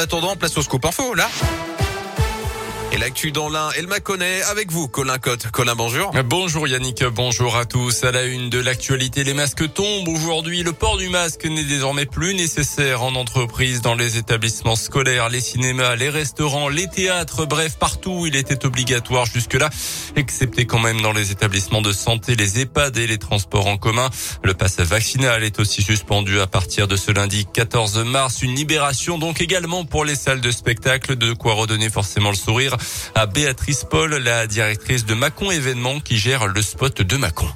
Attendant, place au scoop info, là. Et l'actu dans l'un, elle m'a connaît avec vous, Colin Cotte. Colin, bonjour. Bonjour Yannick, bonjour à tous. À la une de l'actualité, les masques tombent. Aujourd'hui, le port du masque n'est désormais plus nécessaire en entreprise, dans les établissements scolaires, les cinémas, les restaurants, les théâtres, bref, partout il était obligatoire jusque-là, excepté quand même dans les établissements de santé, les EHPAD et les transports en commun. Le pass vaccinal est aussi suspendu à partir de ce lundi 14 mars. Une libération donc également pour les salles de spectacle, de quoi redonner forcément le sourire à Béatrice Paul, la directrice de Macon événements qui gère le spot de Macon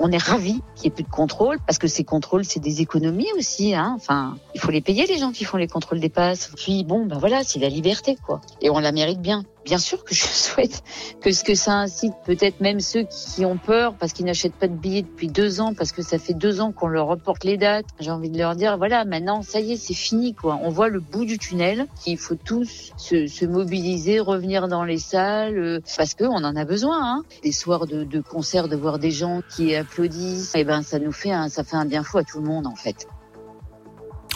on est ravis qu'il n'y ait plus de contrôle parce que ces contrôles, c'est des économies aussi. Hein. Enfin, il faut les payer les gens qui font les contrôles des passes. Puis bon, ben voilà, c'est la liberté quoi, et on la mérite bien. Bien sûr que je souhaite que ce que ça incite peut-être même ceux qui ont peur parce qu'ils n'achètent pas de billets depuis deux ans parce que ça fait deux ans qu'on leur reporte les dates. J'ai envie de leur dire voilà maintenant ça y est c'est fini quoi. On voit le bout du tunnel. Il faut tous se, se mobiliser, revenir dans les salles euh, parce que on en a besoin. Hein. Des soirs de, de de voir des gens qui applaudissent, et eh ben ça nous fait un, ça fait un bien fou à tout le monde en fait.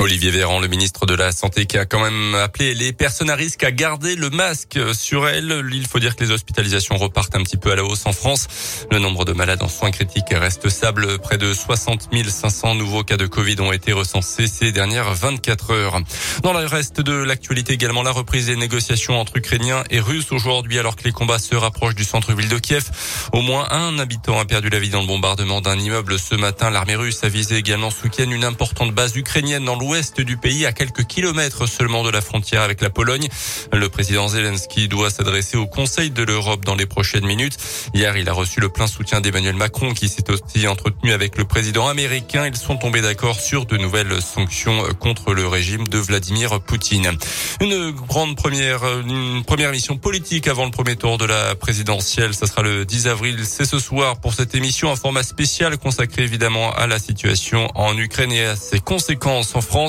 Olivier Véran, le ministre de la Santé, qui a quand même appelé les personnes à risque à garder le masque sur elles. Il faut dire que les hospitalisations repartent un petit peu à la hausse en France. Le nombre de malades en soins critiques reste stable. Près de 60 500 nouveaux cas de Covid ont été recensés ces dernières 24 heures. Dans le reste de l'actualité également, la reprise des négociations entre Ukrainiens et Russes aujourd'hui, alors que les combats se rapprochent du centre-ville de Kiev. Au moins un habitant a perdu la vie dans le bombardement d'un immeuble ce matin. L'armée russe a visé également ce une importante base ukrainienne dans l'ouest du pays, à quelques kilomètres seulement de la frontière avec la Pologne. Le président Zelensky doit s'adresser au Conseil de l'Europe dans les prochaines minutes. Hier, il a reçu le plein soutien d'Emmanuel Macron qui s'est aussi entretenu avec le président américain. Ils sont tombés d'accord sur de nouvelles sanctions contre le régime de Vladimir Poutine. Une grande première, une première mission politique avant le premier tour de la présidentielle. Ça sera le 10 avril. C'est ce soir pour cette émission, un format spécial consacré évidemment à la situation en Ukraine et à ses conséquences en France.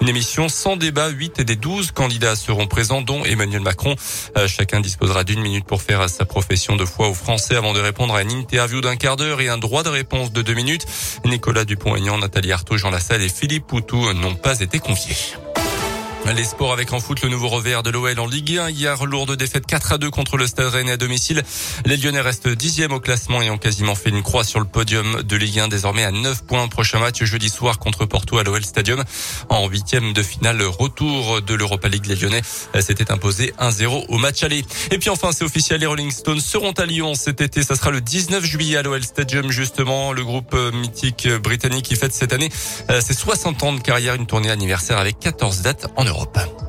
Une émission sans débat. 8 des 12 candidats seront présents, dont Emmanuel Macron. Euh, chacun disposera d'une minute pour faire sa profession de foi aux Français avant de répondre à une interview d'un quart d'heure et un droit de réponse de deux minutes. Nicolas Dupont-Aignan, Nathalie Arthaud, Jean Lassalle et Philippe Poutou n'ont pas été confiés. Les sports avec en foot le nouveau revers de l'OL en Ligue 1. Hier, lourde défaite 4 à 2 contre le Stade Rennais à domicile. Les Lyonnais restent dixième au classement et ont quasiment fait une croix sur le podium de Ligue 1 désormais à 9 points. Prochain match jeudi soir contre Porto à l'OL Stadium. En huitième de finale retour de l'Europa League, les Lyonnais s'étaient imposés 1-0 au match aller. Et puis enfin, c'est officiel, les Rolling Stones seront à Lyon cet été. Ça sera le 19 juillet à l'OL Stadium justement. Le groupe mythique britannique qui fête cette année ses 60 ans de carrière, une tournée anniversaire avec 14 dates en Europe. Open.